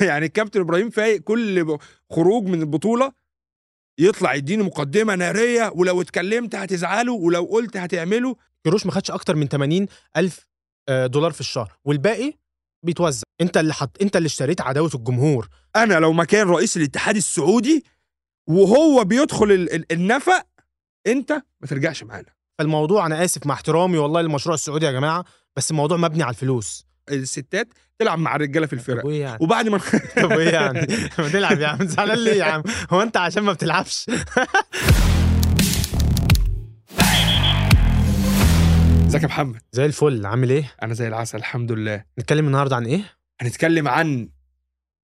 يعني الكابتن إبراهيم فايق كل خروج من البطولة يطلع يديني مقدمة نارية ولو اتكلمت هتزعلوا ولو قلت هتعملوا كيروش ما خدش أكتر من 80 ألف آه، دولار في الشهر والباقي بيتوزع. أنت اللي حط أنت اللي اشتريت عداوة الجمهور. أنا لو مكان رئيس الاتحاد السعودي وهو بيدخل ال- ال- النفق أنت ما ترجعش معانا. فالموضوع أنا آسف مع احترامي والله للمشروع السعودي يا جماعة بس الموضوع مبني على الفلوس. الستات تلعب مع الرجالة في الفرق يعني. وبعد ما طب وايه يعني. ما تلعب يا عم. زعلان ليه يا عم. هو أنت عشان ما بتلعبش. ازيك يا محمد؟ زي الفل. عامل إيه؟ أنا زي العسل الحمد لله. نتكلم النهارده عن إيه؟ هنتكلم عن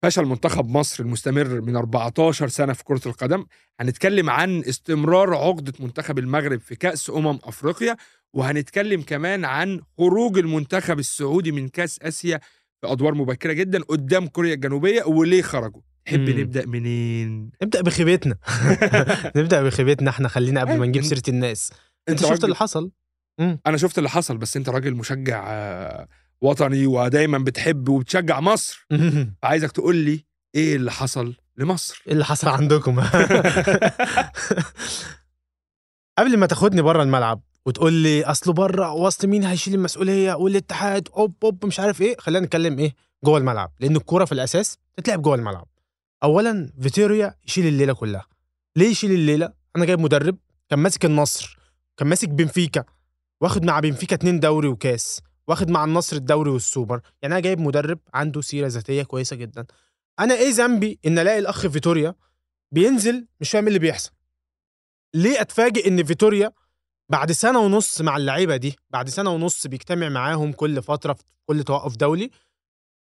فشل منتخب مصر المستمر من 14 سنة في كرة القدم. هنتكلم عن استمرار عقدة منتخب المغرب في كأس أمم أفريقيا. وهنتكلم كمان عن خروج المنتخب السعودي من كأس آسيا في أدوار مبكرة جدا قدام كوريا الجنوبية وليه خرجوا؟ تحب مم. نبدأ منين؟ نبدأ بخيبتنا. نبدأ بخيبتنا إحنا خلينا قبل ما نجيب سيرة الناس. أنت شفت راجل- اللي حصل؟ أنا شفت اللي حصل بس أنت راجل مشجع آه، وطني ودايما بتحب وبتشجع مصر. عايزك تقول لي إيه اللي حصل لمصر؟ إيه اللي حصل عندكم؟ قبل ما تاخدني بره الملعب وتقول لي أصله بره وسط مين هيشيل المسؤولية والاتحاد؟ أوب أوب مش عارف إيه. خلينا نتكلم إيه؟ جوه الملعب. لأن الكورة في الأساس تتلعب جوه الملعب. اولا فيتوريا يشيل الليلة كلها. ليه يشيل الليلة؟ أنا جايب مدرب كان ماسك النصر كان ماسك بنفيكا واخد مع بنفيكا اتنين دوري وكاس واخد مع النصر الدوري والسوبر. يعني أنا جايب مدرب عنده سيرة ذاتية كويسة جدا. أنا إيه ذنبي إن ألاقي الأخ فيتوريا بينزل مش فاهم إيه اللي بيحصل؟ ليه أتفاجئ إن فيتوريا بعد سنة ونص مع اللعيبة دي بعد سنة ونص بيجتمع معاهم كل فترة في كل توقف دولي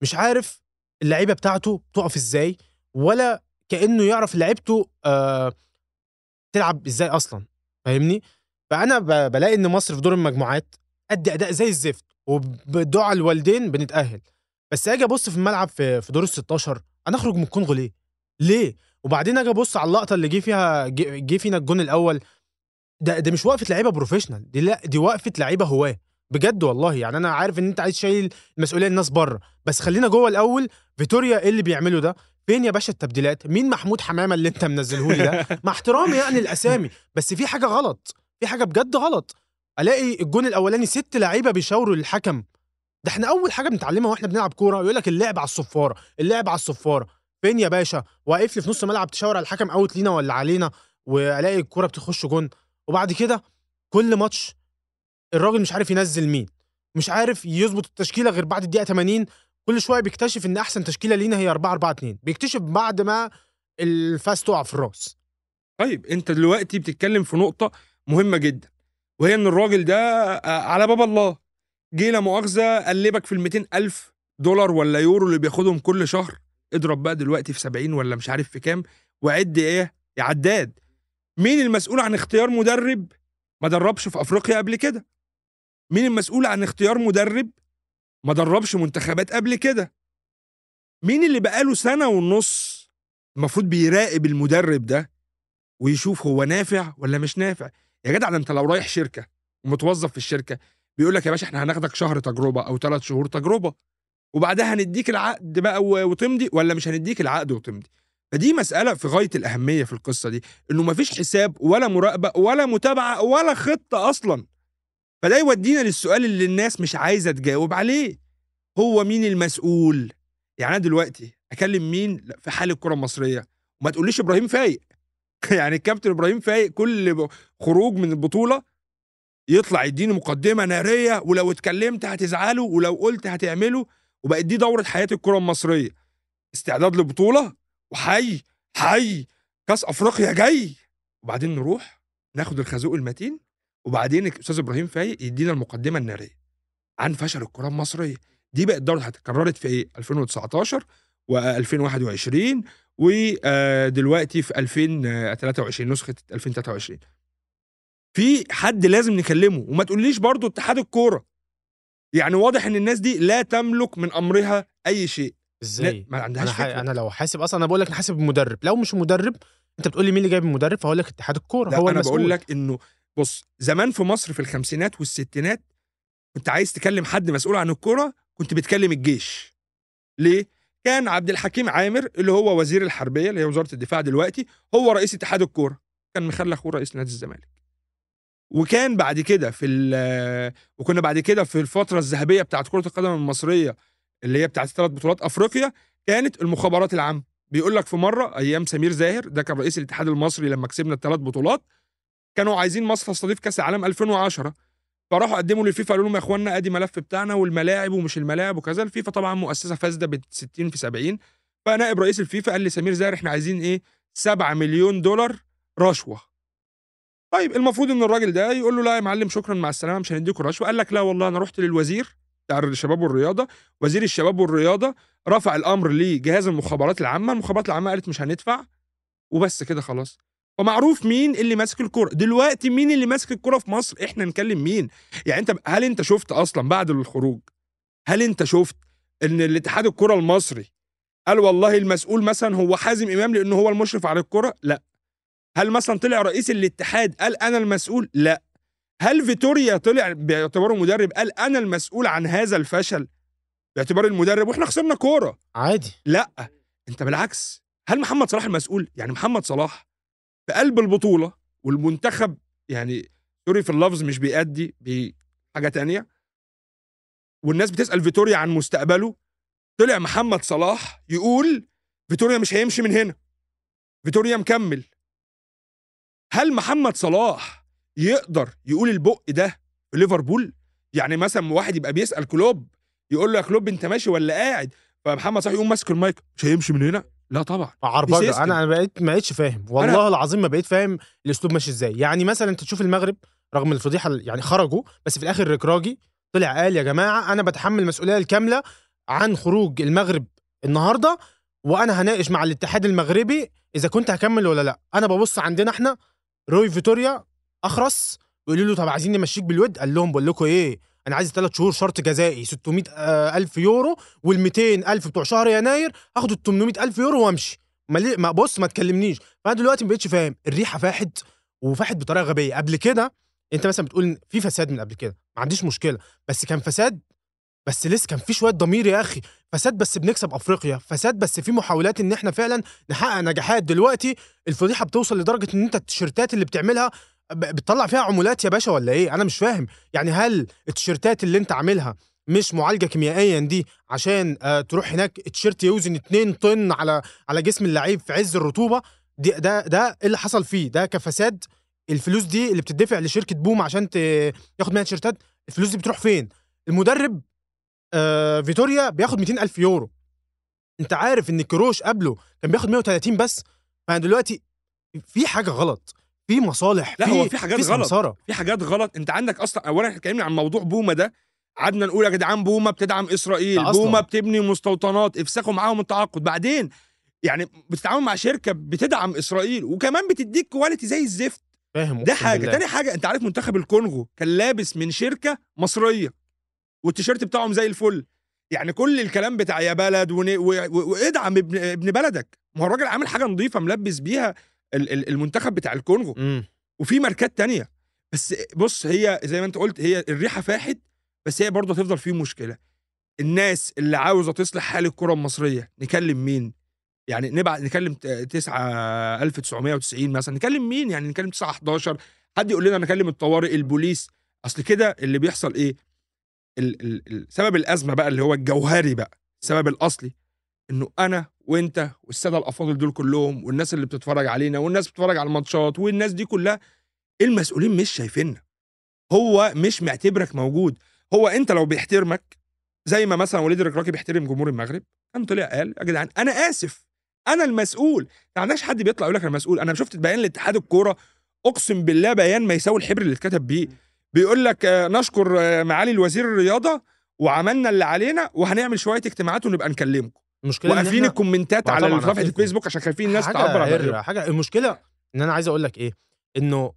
مش عارف اللعيبة بتاعته تقف إزاي ولا كأنه يعرف لعيبته آه تلعب إزاي أصلا فاهمني فأنا بلاقي إن مصر في دور المجموعات ادي أداء زي الزفت وبدعاء الوالدين بنتأهل بس أجي أبص في الملعب في في دور ال 16 أنا أخرج من الكونغو ليه؟ ليه؟ وبعدين أجي أبص على اللقطة اللي جه فيها جه فينا الجون الأول ده ده مش وقفة لعيبة professional دي لا دي وقفة لعيبة هواة. بجد والله يعني أنا عارف إن أنت عايز شايل المسؤوليه الناس بره بس خلينا جوه الأول. فيتوريا إيه اللي بيعمله ده؟ فين يا باشا التبديلات؟ مين محمود حمامة اللي أنت منزله لي ده؟ مع احترامي يعني الاسامي بس في حاجة غلط في حاجة بجد غلط. ألاقي الجون الأولاني ست لعيبة بيشاوروا للحكم. ده إحنا أول حاجة بنتعلمها وإحنا بنلعب كورة يقول لك اللعب على الصفارة اللعب على الصفارة. فين يا باشا؟ واقف لي في نص الملعب تشاور على الحكم out لينا ولا علينا؟ وألاقي الكورة بتخش جون. وبعد كده كل ماتش الراجل مش عارف ينزل مين مش عارف يظبط التشكيلة غير بعد الدقيقة 80 كل شوية بيكتشف إن أحسن تشكيلة لينا هي 4 4 2 بيكتشف بعد ما الفاس تقع في الراس. طيب أنت دلوقتي بتتكلم في نقطة مهمة جدا وهي إن الراجل ده على باب الله جه لا مؤاخذة قلبك في ال 200 ألف دولار ولا يورو اللي بياخدهم كل شهر اضرب بقى دلوقتي في 70 ولا مش عارف في كام وعد إيه؟ يا عداد. مين المسؤول عن اختيار مدرب ما دربش في أفريقيا قبل كده؟ مين المسؤول عن اختيار مدرب ما دربش منتخبات قبل كده؟ مين اللي بقاله سنة ونص المفروض بيراقب المدرب ده ويشوف هو نافع ولا مش نافع؟ يا جدع ده انت لو رايح شركة ومتوظف في الشركة بيقول لك يا باشا إحنا هناخدك شهر تجربة أو ثلاث شهور تجربة وبعدها هنديك العقد بقى وتمضي ولا مش هنديك العقد وتمضي؟ فدي مسألة في غاية الأهمية في القصة دي إنه مفيش حساب ولا مراقبة ولا متابعة ولا خطة أصلا. فده يودينا للسؤال اللي الناس مش عايزة تجاوب عليه. هو مين المسؤول؟ يعني أنا دلوقتي أكلم مين في حال الكرة المصرية؟ وما تقوليش إبراهيم فايق. يعني الكابتن إبراهيم فايق كل خروج من البطولة يطلع يديني مقدمة نارية ولو اتكلمت هتزعلوا ولو قلت هتعملوا وبقت دي دورة حياة الكرة المصرية. استعداد لبطولة؟ وحي حي كاس أفريقيا جاي. وبعدين نروح ناخد الخازوق المتين وبعدين الاستاذ إبراهيم فايق يدينا المقدمة النارية. عن فشل الكرة المصرية. دي بقت دورة اتكررت في إيه؟ 2019 و2021 ودلوقتي في 2023 نسخة 2023 في حد لازم نكلمه وما تقوليش برضو اتحاد الكورة. يعني واضح إن الناس دي لا تملك من أمرها أي شيء. إزاي؟ ما عندهاش أنا ح... فكرة. أنا لو حاسب أصلا أنا بقول لك نحاسب المدرب لو مش مدرب أنت بتقول لي مين اللي جايب المدرب؟ فهقول لك اتحاد الكورة هو أنا بقول لك إنه بص زمان في مصر في الخمسينات والستينات كنت عايز تكلم حد مسؤول عن الكورة كنت بتكلم الجيش. ليه؟ كان عبد الحكيم عامر اللي هو وزير الحربية اللي هي وزارة الدفاع دلوقتي هو رئيس اتحاد الكورة. كان مخلى أخوه رئيس نادي الزمالك. وكان بعد كده في وكنا بعد كده في الفترة الذهبية بتاعت كرة القدم المصرية اللي هي بتاعت ثلاث بطولات أفريقيا كانت المخابرات العامة. بيقول لك في مرة أيام سمير زاهر ده كان رئيس الاتحاد المصري لما كسبنا الثلاث بطولات كانوا عايزين مصر تستضيف كأس العالم 2010 فراحوا قدموا للفيفا قالوا لهم يا اخوانا أدي ملف بتاعنا والملاعب ومش الملاعب وكذا. الفيفا طبعا مؤسسة فاسدة ب 60 في 70 فنائب رئيس الفيفا قال لسمير زاهر إحنا عايزين إيه؟ 7 مليون دولار رشوة. طيب المفروض إن الراجل ده يقول له لا يا معلم شكرا مع السلامة مش هنديكوا رشوة. قال لك لا والله أنا رحت للوزير الشباب والرياضة. وزير الشباب والرياضة رفع الأمر لجهاز المخابرات العامة. المخابرات العامة قالت مش هندفع وبس كده خلاص. ومعروف مين اللي ماسك الكرة؟ دلوقتي مين اللي ماسك الكرة في مصر؟ إحنا نكلم مين؟ يعني أنت هل أنت شفت أصلا بعد الخروج هل أنت شفت إن الاتحاد الكرة المصري قال والله المسؤول مثلا هو حازم إمام لأنه هو المشرف على الكرة؟ لأ. هل مثلا طلع رئيس الاتحاد قال أنا المسؤول؟ لأ. هل فيتوريا طلع باعتباره مدرب؟ قال أنا المسؤول عن هذا الفشل باعتبار المدرب وإحنا خسرنا كورة. عادي. لا أنت بالعكس. هل محمد صلاح المسؤول؟ يعني محمد صلاح في قلب البطولة والمنتخب يعني سوري في اللفظ مش بيأدي بحاجه تانية. والناس بتسأل فيتوريا عن مستقبله. طلع محمد صلاح يقول فيتوريا مش هيمشي من هنا. فيتوريا مكمل. هل محمد صلاح يقدر يقول البق ده في ليفربول؟ يعني مثلا واحد يبقى بيسأل كلوب يقول له يا كلوب أنت ماشي ولا قاعد؟ فمحمد صلاح يقوم ماسك المايك مش هيمشي من هنا؟ لا طبعا. عربجه. أنا أنا بقيت ما بقتش فاهم. والله العظيم ما بقيت فاهم الأسلوب ماشي إزاي. يعني مثلا أنت تشوف المغرب رغم الفضيحة ال- يعني خرجوا بس في الآخر ركراجي طلع قال يا جماعة أنا بتحمل المسؤولية الكاملة عن خروج المغرب النهارده وأنا هناقش مع الاتحاد المغربي إذا كنت هكمل ولا لأ. أنا ببص عندنا إحنا روي فيتوريا أخرس؟ بيقولوا له طب عايزين نمشيك بالود؟ قال لهم بقول لكم إيه أنا عايز ثلاث شهور شرط جزائي 600 آه، ألف يورو وال 200 ألف بتوع شهر يناير آخد ال 800 ألف يورو وأمشي. ما بص ما تكلمنيش. فأنا دلوقتي ما بقتش فاهم. الريحة فاحت وفاحت بطريقة غبية. قبل كده أنت مثلا بتقول في فساد من قبل كده. ما عنديش مشكلة. بس كان فساد بس لسه كان في شوية ضمير يا أخي. فساد بس بنكسب أفريقيا. فساد بس في محاولات إن إحنا فعلا نحقق نجاحات. دلوقتي الفضيحة بتوصل لدرجة إن أنت التيشيرتات اللي بتعملها بتطلع فيها عمولات يا باشا ولا إيه؟ أنا مش فاهم. يعني هل التيشيرتات اللي انت عاملها مش معالجة كيميائيا دي عشان آه تروح هناك التيشيرت يوزن 2 طن على على جسم اللعيب في عز الرطوبة؟ دي ده ده إيه اللي حصل فيه؟ ده كفساد؟ الفلوس دي اللي بتدفع لشركة بوم عشان ت- ياخد منها تيشيرتات؟ الفلوس دي بتروح فين؟ المدرب آه فيتوريا بياخد 200 ألف يورو. انت عارف إن كروش قبله كان بياخد 130 بس؟ فأنا دلوقتي في حاجة غلط. في مصالح لا، هو في حاجات غلط. سمسرة. في حاجات غلط انت عندك أصلا اولا إحنا اتكلمنا عن موضوع بوما ده قعدنا نقول يا جدعان بوما بتدعم إسرائيل. بوما بتبني مستوطنات افسخوا معاهم التعاقد بعدين يعني بتتعاون مع شركة بتدعم إسرائيل وكمان بتديك quality زي الزفت فاهم ده حاجة بالله. تاني حاجة انت عارف منتخب الكونغو كان لابس من شركة مصرية والتيشيرت بتاعهم زي الفل يعني كل الكلام بتاع يا بلد. وادعم ابن... ابن بلدك ما هو الراجل عامل حاجة نظيفة ملبس بيها المنتخب بتاع الكونغو. امم وفي ماركات تانية. بس بص هي زي ما انت قلت هي الريحة فاحت بس هي برضه هتفضل فيه مشكلة. الناس اللي عاوزة تصلح حال الكرة المصرية نكلم مين؟ يعني نبعت نكلم 9 1990 مثلا. نكلم مين؟ يعني نكلم 9 11 حد يقول لنا نكلم الطوارئ البوليس. أصل كده اللي بيحصل إيه؟ ال ال ال سبب الأزمة بقى اللي هو الجوهري بقى السبب الأصلي. إنه أنا وأنت والسادة الأفاضل دول كلهم والناس اللي بتتفرج علينا والناس بتتفرج على الماتشات والناس دي كلها المسؤولين مش شايفيننا. هو مش معتبرك موجود. هو أنت لو بيحترمك زي ما مثلا وليد الركراكي بيحترم جمهور المغرب كان طلع قال يا جدعان أنا آسف أنا المسؤول. ما عندكش حد بيطلع يقول لك أنا مسؤول. أنا شفت بيان لاتحاد الكورة أقسم بالله بيان ما يساوي الحبر اللي اتكتب بيه. بيقول لك آه، نشكر آه، معالي الوزير الرياضة وعملنا اللي علينا وهنعمل شوية اجتماعات ونبقى نكلمكم. المشكلة إحنا- الكومنتات على صفحه. الفيسبوك عشان خايفين الناس تعبر عن. حاجة المشكلة إن أنا عايز أقول لك إيه إنه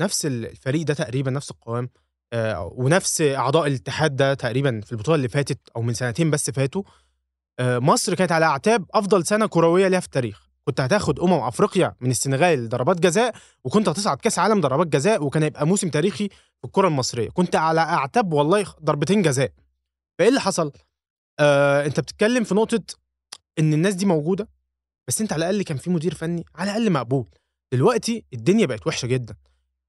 نفس الفريق ده تقريبا نفس القوام آه ونفس أعضاء الاتحاد ده تقريبا في البطولة اللي فاتت أو من سنتين بس فاتوا آه مصر كانت على أعتاب أفضل سنة كروية ليها في التاريخ كنت هتاخد أمم أفريقيا من السنغال ضربات جزاء وكنت هتصعد كأس عالم ضربات جزاء وكان هيبقى موسم تاريخي في الكرة المصرية كنت على أعتاب والله ضربتين جزاء فإيه اللي حصل آه أنت بتتكلم في نقطة إن الناس دي موجودة بس أنت على الأقل كان في مدير فني على الأقل مقبول. دلوقتي الدنيا بقت وحشة جدا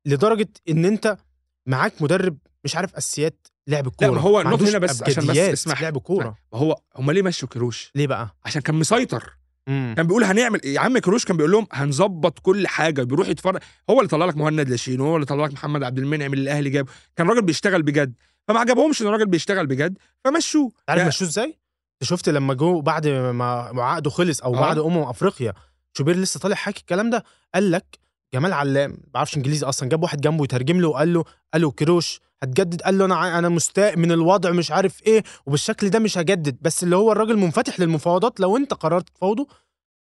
لدرجة إن أنت معاك مدرب مش عارف أساسيات لعب الكوره ما هو ما النقطة عندوش هنا بس عشان بس اسمح- لعب كوره ما هو هم ليه مشوا كيروش ليه بقى؟ عشان كان مسيطر. مم. كان بيقول هنعمل إيه يا عم كيروش كان بيقول لهم هنظبط كل حاجة بيروح يتفرج هو اللي طلع لك مهند لاشين هو اللي طلع لك محمد عبد المنعم اللي الأهلي جابه كان راجل بيشتغل بجد فما عجبهمش إن الراجل بيشتغل بجد فمشوه عارف مشوه إزاي؟ أنت شفت لما جو بعد ما عقده خلص أو آه. بعد أمم أفريقيا شوبير لسه طالع حاكي الكلام ده قال لك جمال علام ما بعرفش إنجليزي أصلا جاب واحد جنبه يترجم له وقال له قال له كيروش هتجدد. قال له أنا أنا مستاء من الوضع مش عارف إيه وبالشكل ده مش هجدد. بس اللي هو الراجل منفتح للمفاوضات لو أنت قررت تفاوضه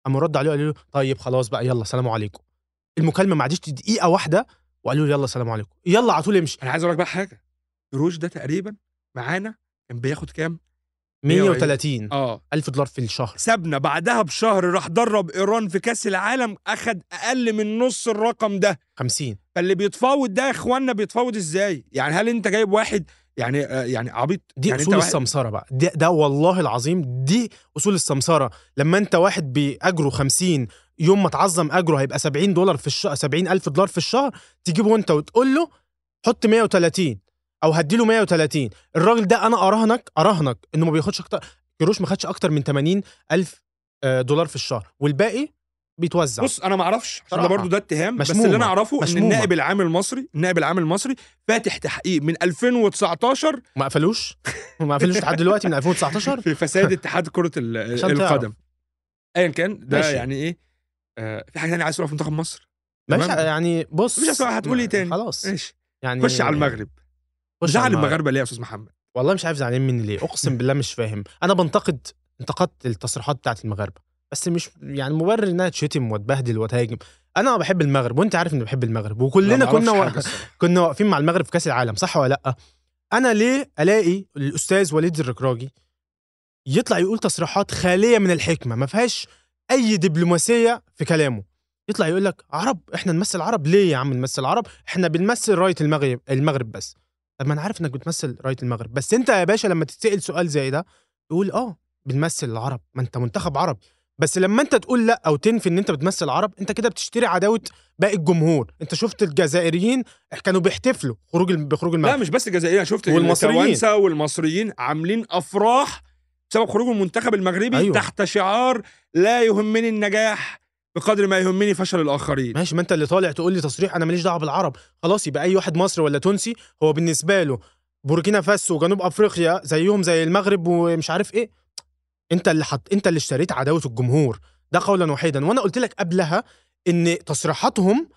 قام رد عليه وقال له طيب خلاص بقى يلا سلام عليكم. المكالمة ما عادش دقيقة واحدة وقالوا له يلا سلام عليكم. يلا على طول امشي. أنا عايز أقول لك بقى حاجة. كيروش ده تقريبا معانا كان بياخد كام؟ 120. 130 آه. ألف دولار في الشهر. سابنا بعدها بشهر راح درب إيران في كأس العالم أخد أقل من نص الرقم ده. 50 فاللي بيتفاوض ده يا إخوانا بيتفاوض إزاي؟ يعني هل أنت جايب واحد يعني آه يعني عبيط؟ دي يعني أصول السمسرة بقى. ده, ده والله العظيم دي أصول السمسرة. لما أنت واحد بأجره 50 يوم ما تعظم أجره هيبقى 70 دولار في الشهر 70 ألف دولار في الشهر تجيبه أنت وتقول له حط 130 أو هديله 130 الراجل ده أنا أراهنك أراهنك إنه ما بياخدش أكتر كيروش ما خدش أكتر من 80 ألف آه، دولار في الشهر والباقي بيتوزع بص أنا ما أعرفش عشان ده. برضو ده اتهام بس. اللي أنا أعرفه إن. النائب العام المصري النائب العام المصري فاتح تحقيق من 2019 ما قفلوش ما قفلوش لحد دلوقتي من 2019 في فساد اتحاد كرة. القدم ايا كان ده ماشي. يعني إيه آه في حاجة ثانية عايز تروح في منتخب مصر ماشي. يعني بص أسئلة، هتقول إيه تاني؟ خلاص ماشي يعني خش على المغرب زعل. المغاربة ليه يا أستاذ محمد؟ والله مش عارف زعلانين مني ليه أقسم بالله مش فاهم. أنا بنتقد انتقدت التصريحات بتاعت المغاربة بس مش يعني مبرر إنها تشتم وتبهدل وتهاجم. أنا بحب المغرب وأنت عارف إني بحب المغرب وكلنا كنا و... كنا واقفين مع المغرب في كأس العالم صح ولا لأ؟ أنا ليه ألاقي الأستاذ وليد الركراجي يطلع يقول تصريحات خالية من الحكمة ما فيهاش أي دبلوماسية في كلامه. يطلع يقول لك عرب إحنا نمثل عرب؟ ليه يا عم نمثل عرب؟ إحنا بنمثل راية المغرب المغرب بس. طب ما أنا عارف إنك بتمثل راية المغرب بس أنت يا باشا لما تتسأل سؤال زي ده تقول آه بنمثل العرب ما أنت منتخب عربي بس لما أنت تقول لأ أو تنفي إن أنت بتمثل عرب أنت كده بتشتري عداوة باقي الجمهور أنت شفت الجزائريين كانوا بيحتفلوا خروج بخروج لا المغرب مش بس الجزائريين أنا شفت والمصريين. والمصريين عاملين أفراح بسبب خروج المنتخب المغربي. أيوة. تحت شعار لا يهمني النجاح بقدر ما يهمني فشل الآخرين. ماشي ما انت اللي طالع تقول لي تصريح أنا ماليش دعوة بالعرب. خلاص يبقى أي واحد مصري ولا تونسي هو بالنسبة له بوركينا فاسو وجنوب أفريقيا زيهم زي المغرب ومش عارف إيه. أنت اللي حط أنت اللي اشتريت عداوة الجمهور. ده قولا واحدا. وأنا قلت لك قبلها إن تصريحاتهم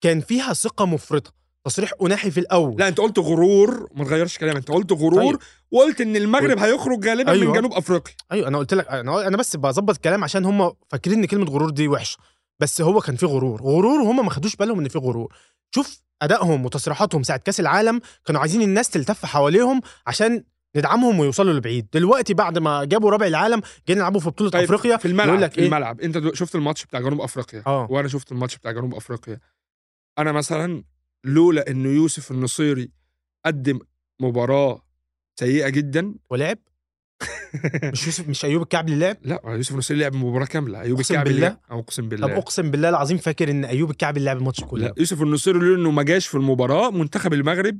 كان فيها ثقة مفرطة. تصريح أناحي في الأول. لا أنت قلت غرور ما تغيرش كلام أنت قلت غرور طيب. وقلت إن المغرب هيخرج غالبا أيوة. من جنوب أفريقيا. أيوه أنا قلت لك أنا أنا بس بظبط كلام عشان هم فاكرين إن كلمة غرور دي وحشة. بس هو كان في غرور. غرور وهم ما خدوش بالهم إن في غرور. شوف أدائهم وتصريحاتهم ساعة كأس العالم كانوا عايزين الناس تلتف حواليهم عشان ندعمهم ويوصلوا لبعيد. دلوقتي بعد ما جابوا رابع العالم جايين يلعبوا في بطولة طيب أفريقيا في الملعب يقول لك في إيه؟ الملعب. أنت دو- شفت الماتش بتاع جنوب أفريقيا؟ آه. وأنا شفت الماتش بتاع جنوب أفريقيا. أنا مثلا لولا انه يوسف النصيري قدم مباراة سيئة جدا. ولعب؟ مش يوسف مش أيوب الكعبي اللي لعب؟ لا يوسف النصيري لعب مباراة كاملة. أيوب أقسم الكعبي بالله؟ أقسم طب بالله أقسم بالله العظيم فاكر إن أيوب الكعبي اللي لعب الماتش كله. لا يوسف النصيري لولا إنه ما جاش في المباراة منتخب المغرب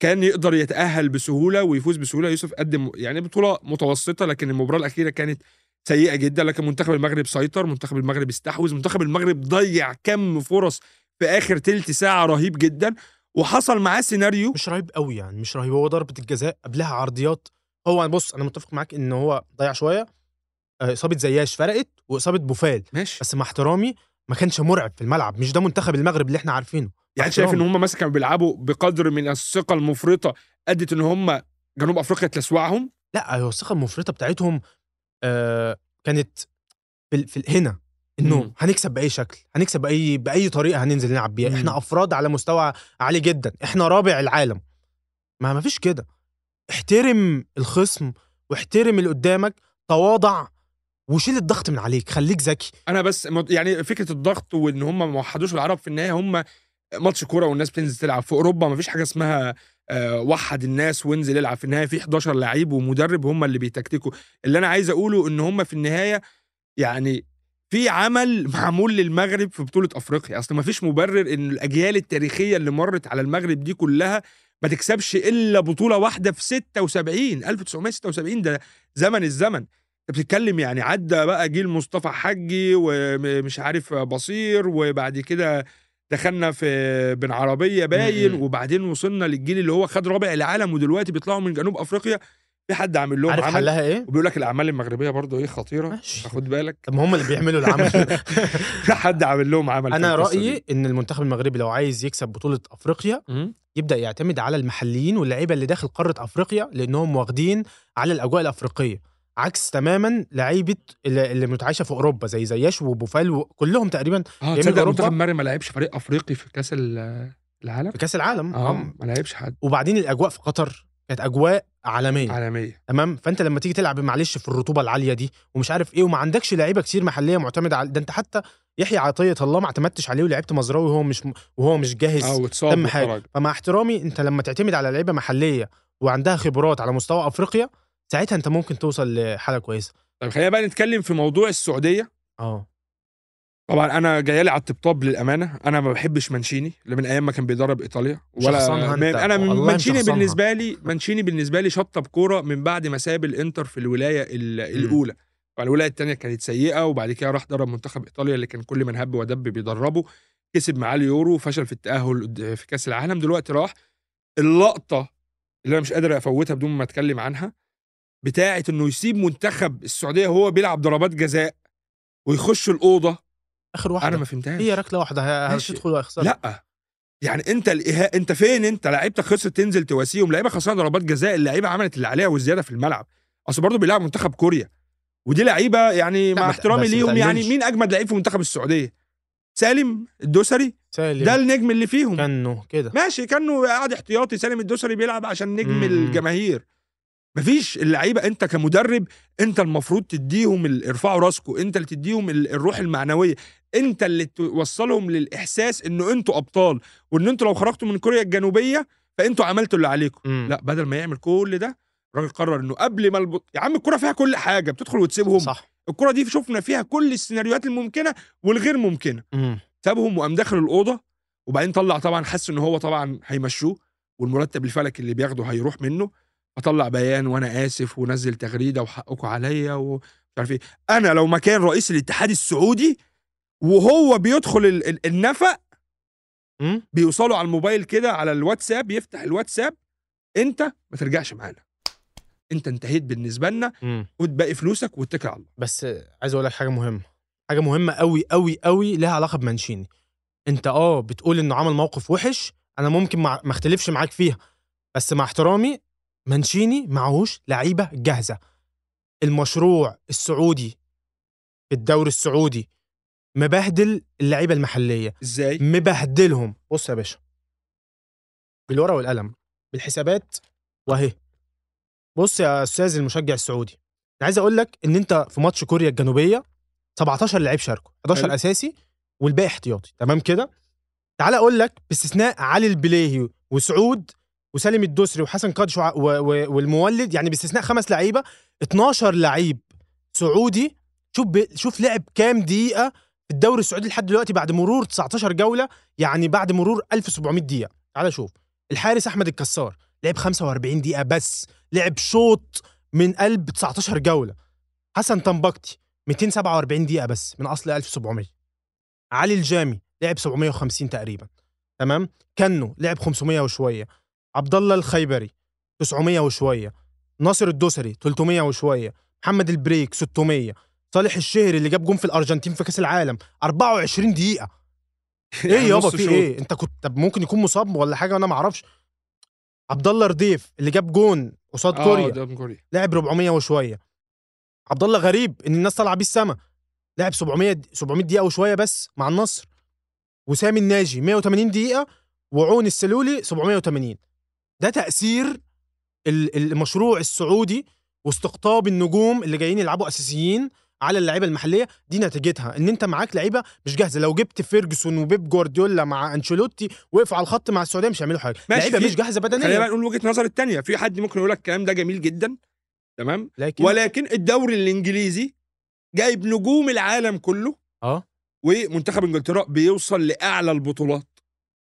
كان يقدر يتأهل بسهولة ويفوز بسهولة. يوسف قدم يعني بطولة متوسطة لكن المباراة الأخيرة كانت سيئة جدا. لكن منتخب المغرب سيطر منتخب المغرب استحوذ منتخب المغرب ضيع كم فرص في آخر تلت ساعة رهيب جدا وحصل معاه سيناريو. مش رهيب قوي يعني مش رهيب. هو ضربة الجزاء قبلها عرضيات. هو بص أنا متفق معاك إن هو ضيع شوية. آه، إصابة زياش فرقت وإصابة بوفال. ماشي. بس مع احترامي ما كانش مرعب في الملعب. مش ده منتخب المغرب اللي إحنا عارفينه. يعني شايف إن. هم مثلا كانوا بيلعبوا بقدر من الثقة المفرطة أدت إن هم جنوب أفريقيا تلسوعهم لا هو الثقة المفرطة بتاعتهم آه كانت في, في هنا. انه مم. هنكسب بأي شكل هنكسب بأي بأي طريقة هننزل نلعب بيها. إحنا أفراد على مستوى عالي جدا. إحنا رابع العالم. ما ما فيش كده. احترم الخصم واحترم اللي قدامك تواضع وشيل الضغط من عليك. خليك ذكي. أنا بس يعني فكرة الضغط وإن هم ما وحدوش العرب في النهاية هم ماتش كورة والناس بتنزل تلعب. في أوروبا ما فيش حاجة اسمها آه، وحد الناس وانزل العب. في النهاية في 11 لعيب ومدرب هم اللي بيتكتكوا. اللي أنا عايز أقوله إن هم في النهاية يعني في عمل معمول للمغرب في بطولة أفريقيا. أصل ما فيش مبرر إن الأجيال التاريخية اللي مرت على المغرب دي كلها ما تكسبش إلا بطولة واحدة في 76 1976 ده زمن الزمن. أنت بتتكلم يعني عدى بقى جيل مصطفى حجي ومش عارف بصير وبعد كده دخلنا في بن عربية باين. وبعدين وصلنا للجيل اللي هو خد رابع العالم ودلوقتي بيطلعوا من جنوب أفريقيا. في حد عامل لهم عارف عمل حلها إيه؟ وبيقول لك الأعمال المغربية برضه إيه خطيرة ماشي خد بالك طب هم اللي بيعملوا العمل في حد عامل لهم عمل أنا رأيي دي. إن المنتخب المغربي لو عايز يكسب بطولة أفريقيا م? يبدأ يعتمد على المحليين واللعيبة اللي داخل قارة أفريقيا لأنهم واخدين على الأجواء الأفريقية عكس تماما لعيبة اللي متعايشة في أوروبا زي زياش وبوفال وكلهم تقريبا آه تصدق أوروبا؟ منتخب المغرب ما لعبش فريق أفريقي في كأس ال- العالم في كأس العالم آه آه. ما لعبش حد وبعدين الأجواء في قطر كانت أجواء عالمية. عالمية. تمام؟ فأنت لما تيجي تلعب معلش في الرطوبة العالية دي ومش عارف إيه وما عندكش لعيبة كتير محلية معتمدة على ده أنت حتى يحيى عطية الله ما اعتمدتش عليه ولعبت مزراوي وهو مش وهو مش جاهز آه واتصاب تم حاجة. فمع احترامي أنت لما تعتمد على لعيبة محلية وعندها خبرات على مستوى أفريقيا ساعتها أنت ممكن توصل لحالة كويسة. طيب خلينا بقى نتكلم في موضوع السعودية. آه. طبعا أنا جاي لي على الطبطاب للأمانة. أنا ما بحبش مانشيني اللي من أيام ما كان بيدرب إيطاليا. من أنت، أنا مانشيني. بالنسبة لي مانشيني بالنسبة لي شطب كورة من بعد ما ساب الإنتر في الولاية ال- الأولى. فالولاية الثانية كانت سيئة وبعد كده راح درب منتخب إيطاليا اللي كان كل من هب ودب بيدربه. كسب معاه اليورو فشل في التأهل في كأس العالم. دلوقتي راح. اللقطة اللي أنا مش قادر أفوتها بدون ما أتكلم عنها بتاعة إنه يسيب منتخب السعودية وهو بيلعب ضربات جزاء ويخش الأوضة آخر واحدة. أنا ما فهمتهاش. هي ركلة واحدة. هتدخل وهيخسر لا. يعني أنت الإها... أنت فين أنت؟ لعيبتك خسرت تنزل تواسيهم. لعيبة خسرانه ضربات جزاء. اللعيبة عملت اللي عليها والزياده في الملعب. أصل برضه بيلعب منتخب كوريا. ودي لعيبة يعني مع احترامي ليهم. يعني. مين أجمد لعيب في منتخب السعودية؟ سالم الدوسري؟ سالم. ده النجم اللي فيهم. كانه كده. ماشي. كانه قاعد احتياطي. سالم الدوسري بيلعب عشان نجم مم. الجماهير. مفيش. اللعيبة أنت كمدرب أنت المفروض تديهم ارفعوا راسكم أنت اللي تديهم ال- الروح المعنوية. انت اللي توصلهم للإحساس إنه أنتوا أبطال وإن أنتوا لو خرجتوا من كوريا الجنوبية فأنتوا عملتوا اللي عليكم. مم. لا بدل ما يعمل كل ده الراجل قرر إنه قبل ما الب... يا عم الكورة فيها كل حاجة بتدخل وتسيبهم. صح. الكورة دي شفنا فيها كل السيناريوهات الممكنة والغير ممكنة. مم. سابهم وقام داخل الأوضة وبعدين طلع طبعا حس إن هو طبعا هيمشوه والمرتب الفلكي اللي بياخده هيروح منه. فطلع بيان وأنا آسف ونزل تغريدة وحقكم عليا ومش عارف إيه. أنا لو مكان رئيس الاتحاد السعودي وهو بيدخل ال- ال- النفق. بيوصلوا على الموبايل كده على الواتساب يفتح الواتساب انت ما ترجعش معانا انت انتهيت بالنسبة لنا باقي فلوسك واتكل على الله بس عايز أقول لك حاجة مهمة حاجة مهمة قوي قوي قوي لها علاقة بمانشيني انت آه بتقول إنه عمل موقف وحش أنا ممكن. ما أختلفش معاك فيها بس مع احترامي مانشيني معهوش لعيبة جاهزة المشروع السعودي في الدوري السعودي مبهدل اللعيبة المحلية. إزاي؟ مبهدلهم. بص يا باشا. بالورقة والقلم بالحسابات وأهي. بص يا أستاذ المشجع السعودي أنا عايز أقول لك إن أنت في ماتش كوريا الجنوبية 17 لعيب شاركوا 11 حلو. أساسي والباقي احتياطي. تمام كده؟ تعال أقول لك باستثناء علي البليهي وسعود وسالم الدوسري وحسن قادش وع- و- و- والمولد يعني باستثناء خمس لعيبة 12 لعيب سعودي. شوف ب... شوف لعب كام دقيقة الدوري السعودي لحد دلوقتي بعد مرور 19 جولة يعني بعد مرور 1700 دقيقة. تعال شوف. الحارس أحمد الكسار لعب 45 دقيقة بس لعب شوط من قلب 19 جولة. حسن طنبكتي 247 دقيقة بس من أصل 1700 علي الجامي لعب 750 تقريبا. تمام؟ كنو لعب 500 وشوية. عبد الله الخيبري 900 وشوية. ناصر الدوسري 300 وشوية. محمد البريك 600 صالح الشهري اللي جاب جون في الأرجنتين في كأس العالم. 24 دقيقة. إيه يعني يابا في. إيه؟ أنت كنت طب ممكن يكون مصاب ولا حاجة وأنا ما أعرفش عبد الله رديف اللي جاب جون قصاد آه كوريا. لعب 400 وشوية. عبد الله غريب إن الناس طالعة بيه السما. لعب 700 د- 700 دقيقة وشوية بس مع النصر. وسامي الناجي 180 دقيقة وعون السلولي 780 ده تأثير ال- المشروع السعودي واستقطاب النجوم اللي جايين يلعبوا أساسيين. على اللعيبة المحلية دي نتيجتها إن أنت معاك لعيبة مش جاهزة. لو جبت فيرجسون وبيب جوارديولا مع أنشيلوتي وقفوا على الخط مع السعودية مش هيعملوا حاجة. لعيبة مش جاهزة خلينا بدنيا بقى نقول وجهة نظر التانية. في حد ممكن يقول لك الكلام ده جميل جدا؟ تمام؟ لكن ولكن الدوري الإنجليزي جايب نجوم العالم كله آه. ومنتخب إنجلترا بيوصل لأعلى البطولات.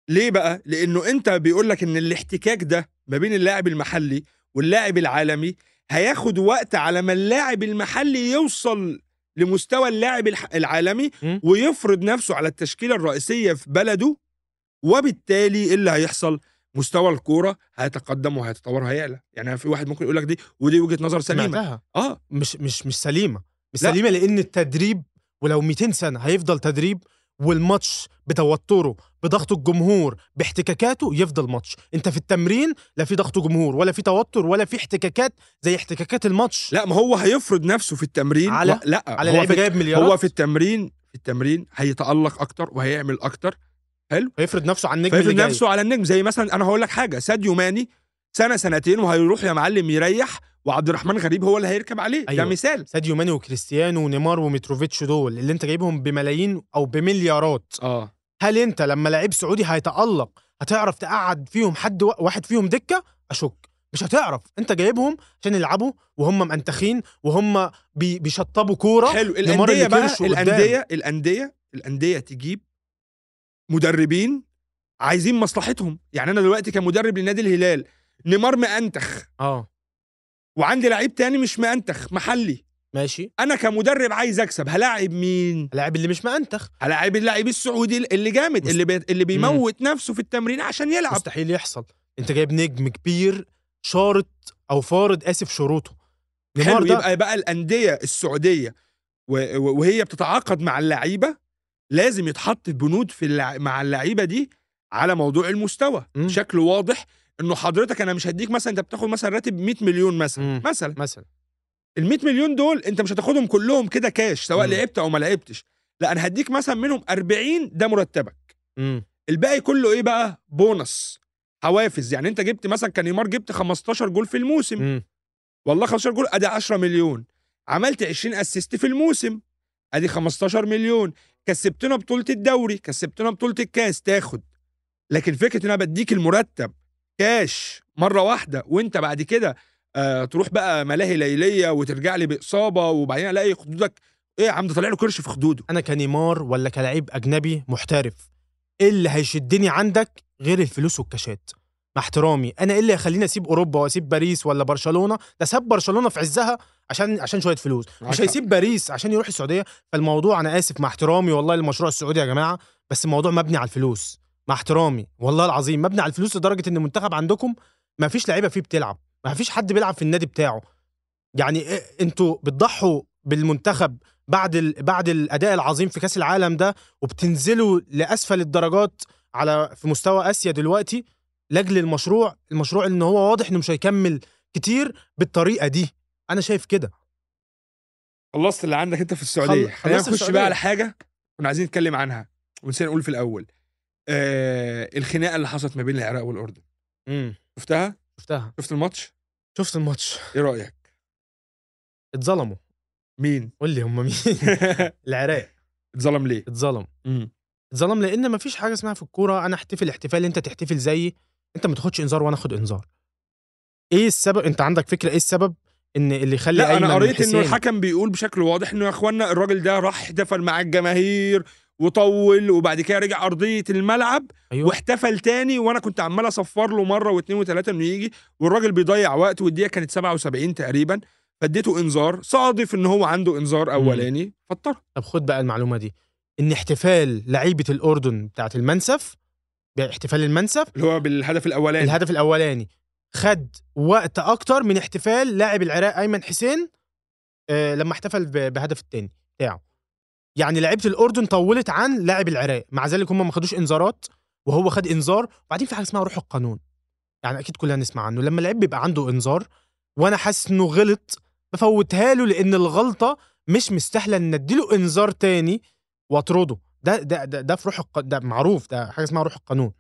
ليه بقى؟ لأنه أنت بيقول لك إن الاحتكاك ده ما بين اللاعب المحلي واللاعب العالمي هياخد وقت على ما اللاعب المحلي يوصل لمستوى اللاعب العالمي. ويفرض نفسه على التشكيلة الرئيسية في بلده وبالتالي إيه اللي هيحصل؟ مستوى الكورة هيتقدم وهيتطور وهيعلى يعني في واحد ممكن يقول لك دي ودي وجهة نظر سليمة. سمعتها. آه. مش مش مش سليمة. مش لا. سليمة لأن التدريب ولو 200 سنة هيفضل تدريب والماتش بتوتره بضغط الجمهور باحتكاكاته يفضل ماتش. انت في التمرين لا في ضغط جمهور ولا في توتر ولا في احتكاكات زي احتكاكات الماتش. لا ما هو هيفرض نفسه في التمرين. على- و... لا على هو في... جايب مليارات. هو في التمرين في التمرين هيتألق أكتر وهيعمل أكتر. حلو. هيفرض نفسه على النجم جاي. نفسه على النجم. زي مثلا أنا هقول لك حاجة ساديو ماني سنة سنتين وهيروح يا معلم يريح وعبد الرحمن غريب هو اللي هيركب عليه. أيوة. ده مثال. ساديو ماني وكريستيانو ونيمار وميتروفيتش دول اللي انت جايبهم بملايين أو بمليارات. آه. هل انت لما لعيب سعودي هيتألق هتعرف تقعد فيهم حد واحد فيهم دكة؟ أشك. مش هتعرف. انت جايبهم عشان يلعبوا وهم منتخين وهم بي بيشطبوا كورة. حلو. الأندية بقى. الأندية الأندية الأندية تجيب مدربين عايزين مصلحتهم. يعني أنا دلوقتي كمدرب لنادي الهلال نيمار مأنتخ. آه. وعندي لعيب تاني مش مأنتخ محلي. ماشي. أنا كمدرب عايز أكسب. هلاعب مين؟ اللاعب اللي مش مأنتخ. هلاعب اللاعب السعودي اللي جامد مست- اللي بي... اللي بيموت نفسه في التمرين عشان يلعب. مستحيل يحصل. أنت جايب نجم كبير شارط أو فارض آسف شروطه. نيمار حلو ده يبقى بقى الأندية السعودية و... و- وهي بتتعاقد مع اللعيبة لازم يتحط بنود في اللع... مع اللعيبة دي على موضوع المستوى. مم. بشكل واضح. انه حضرتك أنا مش هديك مثلا انت بتاخد مثلا راتب 100 مليون مثلا مم. مثلا. مثلا. ال 100 مليون دول انت مش هتاخدهم كلهم كده كاش سواء مم. لعبت أو ما لعبتش. لا أنا هديك مثلا منهم 40 ده مرتبك. امم الباقي كله إيه بقى؟ بونص حوافز. يعني انت جبت مثلا كنيمار جبت 15 جول في الموسم. امم والله 15 جول ادي 10 مليون. عملت 20 assist في الموسم ادي 15 مليون. كسبتنا بطولة الدوري كسبتنا بطولة الكاس تاخد. لكن فكرة إن أنا بديك المرتب كاش مرة واحدة وانت بعد كده آه تروح بقى ملاهي ليلية وترجع لي بإصابة وبعدين ألاقي خدودك. إيه يا عم طالع له كرش في خدوده. أنا كنيمار ولا كلاعب أجنبي محترف إيه اللي هيشدني عندك غير الفلوس والكاشات؟ مع احترامي أنا إيه اللي هيخليني أسيب أوروبا وأسيب باريس ولا برشلونة؟ ده ساب برشلونة في عزها عشان عشان شوية فلوس مش. هيسيب باريس عشان يروح السعودية. فالموضوع أنا آسف مع احترامي والله المشروع السعودي يا جماعة بس الموضوع مبني على الفلوس. مع احترامي. والله العظيم مبني على الفلوس لدرجة إن المنتخب عندكم ما فيش لعيبة فيه بتلعب. ما فيش حد بيلعب في النادي بتاعه. يعني إيه أنتوا بتضحوا بالمنتخب بعد ال... بعد الأداء العظيم في كأس العالم ده وبتنزلوا لأسفل الدرجات على في مستوى آسيا دلوقتي لأجل المشروع المشروع إن هو واضح إنه مش هيكمل كتير بالطريقة دي. أنا شايف كده. خلصت اللي عندك أنت في السعودية. خل- خلينا نخش. بقى على حاجة كنا عايزين نتكلم عنها ونسينا نقول في الأول. آه الخناقة اللي حصلت ما بين العراق والأردن امم شفتها؟ شفتها شفت الماتش؟ شفت الماتش إيه رأيك؟ اتظلموا مين؟ قول لي هم مين العراق اتظلم ليه؟ اتظلم مم. اتظلم لأن مفيش حاجة اسمها في الكورة أنا أحتفل احتفال أنت تحتفل زيي أنت ما تاخدش إنذار وأنا أخد إنذار إيه السبب أنت عندك فكرة إيه السبب إن اللي يخلي لا أنا قريت إنه الحكم بيقول بشكل واضح إنه يا إخوانا الراجل ده راح احتفل مع الجماهير وطول وبعد كده رجع أرضية الملعب أيوه. واحتفل تاني وأنا كنت عمال أصفر له مرة واثنين وثلاثه إنه يجي والراجل بيضيع وقت والدقيقة كانت 77 تقريبا فاديته إنذار صادف إن هو عنده إنذار أولاني فاضطر. طب خد بقى المعلومة دي إن احتفال لعيبة الأردن بتاعت المنسف باحتفال المنسف اللي هو بالهدف الأولاني. الهدف الأولاني خد وقت أكتر من احتفال لاعب العراق أيمن حسين آه لما احتفل بهدف التاني بتاعه. يعني لعيبة الأردن طولت عن لاعب العراق. مع ذلك هم ما خدوش إنذارات وهو خد إنذار. وبعدين في حاجة اسمها روح القانون. يعني أكيد كلنا نسمع عنه. لما اللعيب بيبقى عنده إنذار وأنا حاسس إنه غلط بفوتها له لأن الغلطة مش مستاهلة إن اديله إنذار تاني وأطرده. ده ده ده, ده في روح الق... ده معروف. ده حاجة اسمها روح القانون.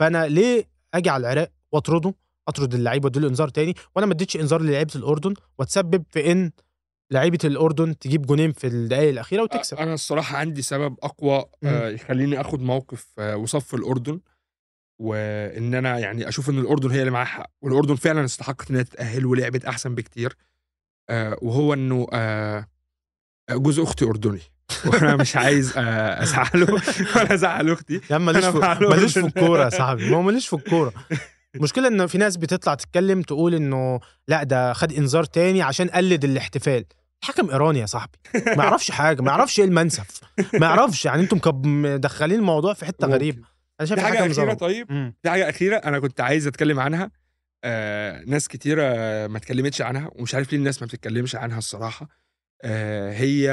فأنا ليه أجي على العراق وأطرده؟ أطرد اللعيب وأديله إنذار تاني؟ وأنا ما اديتش إنذار للعيبة الأردن واتسبب في إن لعيبة الأردن تجيب جونين في الدقائق الأخيرة وتكسب. أنا الصراحة عندي سبب أقوى آه، يخليني آخد موقف آه، وصف الأردن وإن أنا يعني أشوف إن الأردن هي اللي معاها حق والأردن فعلا استحقت إنها تتأهل ولعبت أحسن بكتير آه، وهو إنه جوز أختي أردني. وأنا مش عايز أزعله ولا أزعل أختي. يا عم ماليش ماليش في. الكورة يا صاحبي. ما هو ماليش في الكورة. المشكلة ان في ناس بتطلع تتكلم تقول إنه لا ده خد إنذار تاني عشان قلد الاحتفال. حكم إيراني يا صاحبي. ما يعرفش حاجة ما يعرفش إيه المنسف. ما يعرفش يعني أنتم مدخلين الموضوع في حتة غريبة. أنا شايف في حاجة أخيرة ظلم. طيب؟ مم. في حاجة أخيرة أنا كنت عايز أتكلم عنها. آه ناس كتيرة ما اتكلمتش عنها ومش عارف ليه الناس ما بتتكلمش عنها الصراحة. آه هي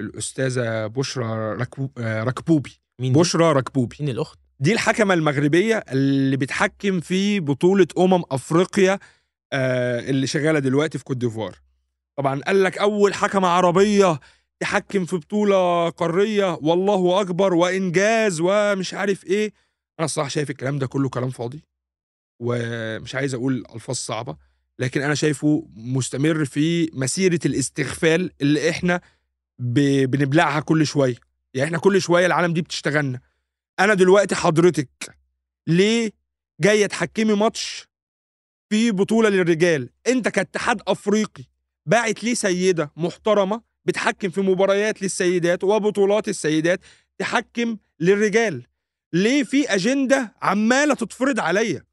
الأستاذة بشرى ركبو آه ركبوبي. مين؟ بشرى ركبوبي. مين الأخت؟ دي الحكمة المغربية اللي بتحكم في بطولة أمم أفريقيا آه اللي شغالة دلوقتي في كوت ديفوار. طبعا قال لك أول حكمة عربية تحكم في بطولة قارية والله أكبر وإنجاز ومش عارف إيه. أنا الصراحة شايف الكلام ده كله كلام فاضي ومش عايز أقول ألفاظ صعبة لكن أنا شايفه مستمر في مسيرة الاستغفال اللي إحنا. بنبلعها كل شوية. يعني إحنا كل شوية العالم دي بتشتغلنا. أنا دلوقتي حضرتك ليه جاية تحكمي ماتش في بطولة للرجال؟ أنت كاتحاد أفريقي باعت ليه سيدة محترمة بتحكم في مباريات للسيدات وبطولات السيدات تحكم للرجال. ليه في أجندة عمالة تتفرض عليا؟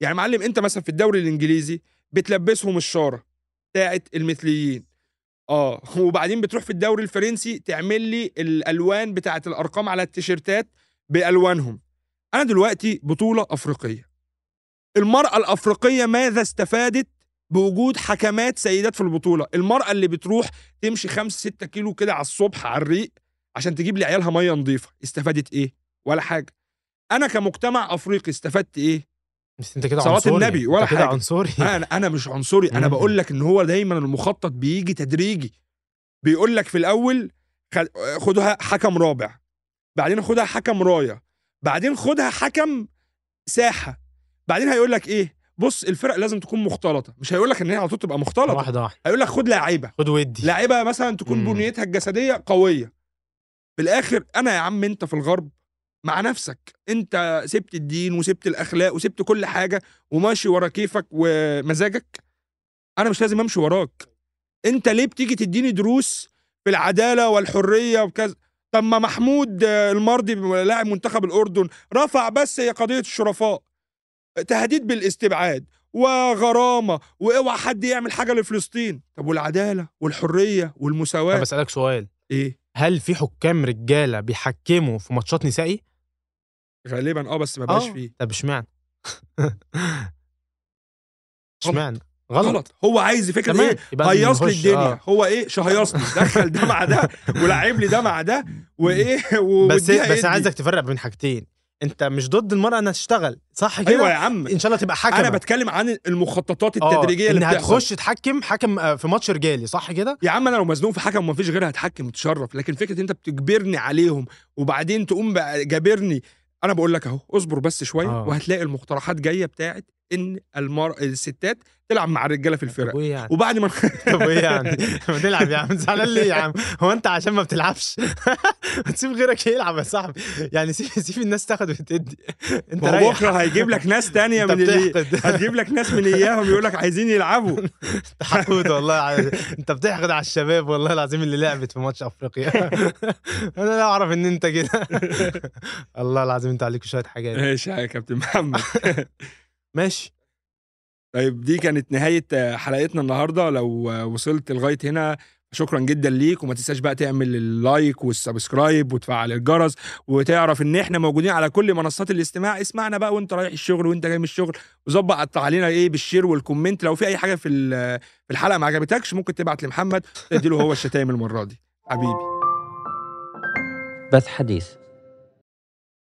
يعني معلم أنت مثلا في الدوري الإنجليزي بتلبسهم الشارة بتاعت المثليين. آه وبعدين بتروح في الدوري الفرنسي تعمل لي الألوان بتاعت الأرقام على التيشيرتات بألوانهم. أنا دلوقتي بطولة أفريقية. المرأة الأفريقية ماذا استفادت؟ بوجود حكمات سيدات في البطولة. المرأة اللي بتروح تمشي 5 6 كيلو كده على الصبح على الريق عشان تجيب لعيالها مية نظيفة استفادت إيه؟ ولا حاجة. أنا كمجتمع أفريقي استفدت إيه؟ بس أنت كده عنصري. النبي ولا أنت كده حاجة. عنصري. أنا أنا مش عنصري. أنا. بقول لك إن هو دايما المخطط بيجي تدريجي. بيقول لك في الأول خد- خدها حكم رابع بعدين خدها حكم راية بعدين خدها حكم ساحة بعدين هيقول لك إيه؟ بص الفرق لازم تكون مختلطة. مش هيقول لك إن هي على طول تبقى مختلطة. واحدة واحدة. هيقول لك خد لاعيبه خد ودي. لاعيبه مثلا تكون مم. بنيتها الجسدية قوية. في الآخر أنا يا عم أنت في الغرب مع نفسك. أنت سبت الدين وسبت الأخلاق وسبت كل حاجة وماشي ورا كيفك ومزاجك. أنا مش لازم أمشي وراك. أنت ليه بتيجي تديني دروس في العدالة والحرية وكذا؟ طب ما محمود آه، المرضي لاعب منتخب الأردن رفع بس هي قضية الشرفاء. تهديد بالاستبعاد وغرامة وأوعى حد يعمل حاجة لفلسطين. طب والعدالة والحرية طب والمساواه أسألك سؤال. إيه؟ هل في حكام رجالة بيحكموا في ماتشات نسائي؟ غالبا آه بس ما بقاش آه. فيه. طب اشمعنى؟ اشمعنى؟ غلط. غلط. هو عايز فكرة إيه؟ هيص لي الدنيا. آه. هو إيه؟ شهيصني. دخل ده مع ده ولعب لي ده مع ده وإيه؟ و- بس بس. أنا عايزك تفرق بين حاجتين. انت مش ضد المرأة انها تشتغل صح كده؟ أيوه يا عم إن شاء الله تبقى حكم أنا بتكلم عن المخططات التدريجية اللي بتحصل تخش تحكم حكم آه، في ماتش رجالي صح كده؟ يا عم أنا لو مزنوق في حكم ومفيش غيرها هتحكم وتشرف لكن فكرة أنت بتجبرني عليهم وبعدين تقوم بقى جابرني أنا بقول لك أهو اصبر بس شوية آه. وهتلاقي المقترحات جاية بتاعت إن المر... الستات تلعب مع الرجالة في الفرق يعني؟ وبعد ما طب وايه يعني؟ ما تلعب يا عم. زعلان ليه يا عم؟ هو أنت عشان ما بتلعبش؟ ما تسيب غيرك يلعب يا صاحبي. يعني سيب سيب الناس تاخد وتدي. أنت هو ريح بكرة هيجيب لك ناس تانية من اللي هتجيب لك ناس من إياهم يقول لك عايزين يلعبوا. انت حقود والله أنت بتحقد على الشباب والله العظيم اللي لعبت في ماتش أفريقيا. أنا لا أعرف إن أنت كده. الله العظيم أنت عليك شوية حاجات. ماشي يا كابتن محمد. ماشي. طيب دي كانت نهاية آه، حلقتنا النهاردة. لو وصلت لغاية هنا شكرا جدا ليك وما تنساش بقى تعمل ال like وال subscribe وتفعل الجرس وتعرف إن إحنا موجودين على كل منصات الاستماع. اسمعنا بقى وأنت رايح الشغل وأنت جاي من الشغل. وظبط علينا إيه بال share وال comment لو في أي حاجة في ال- في الحلقة ما عجبتكش ممكن تبعت لمحمد تديله هو الشتايم المرة دي. حبيبي. بث حديث.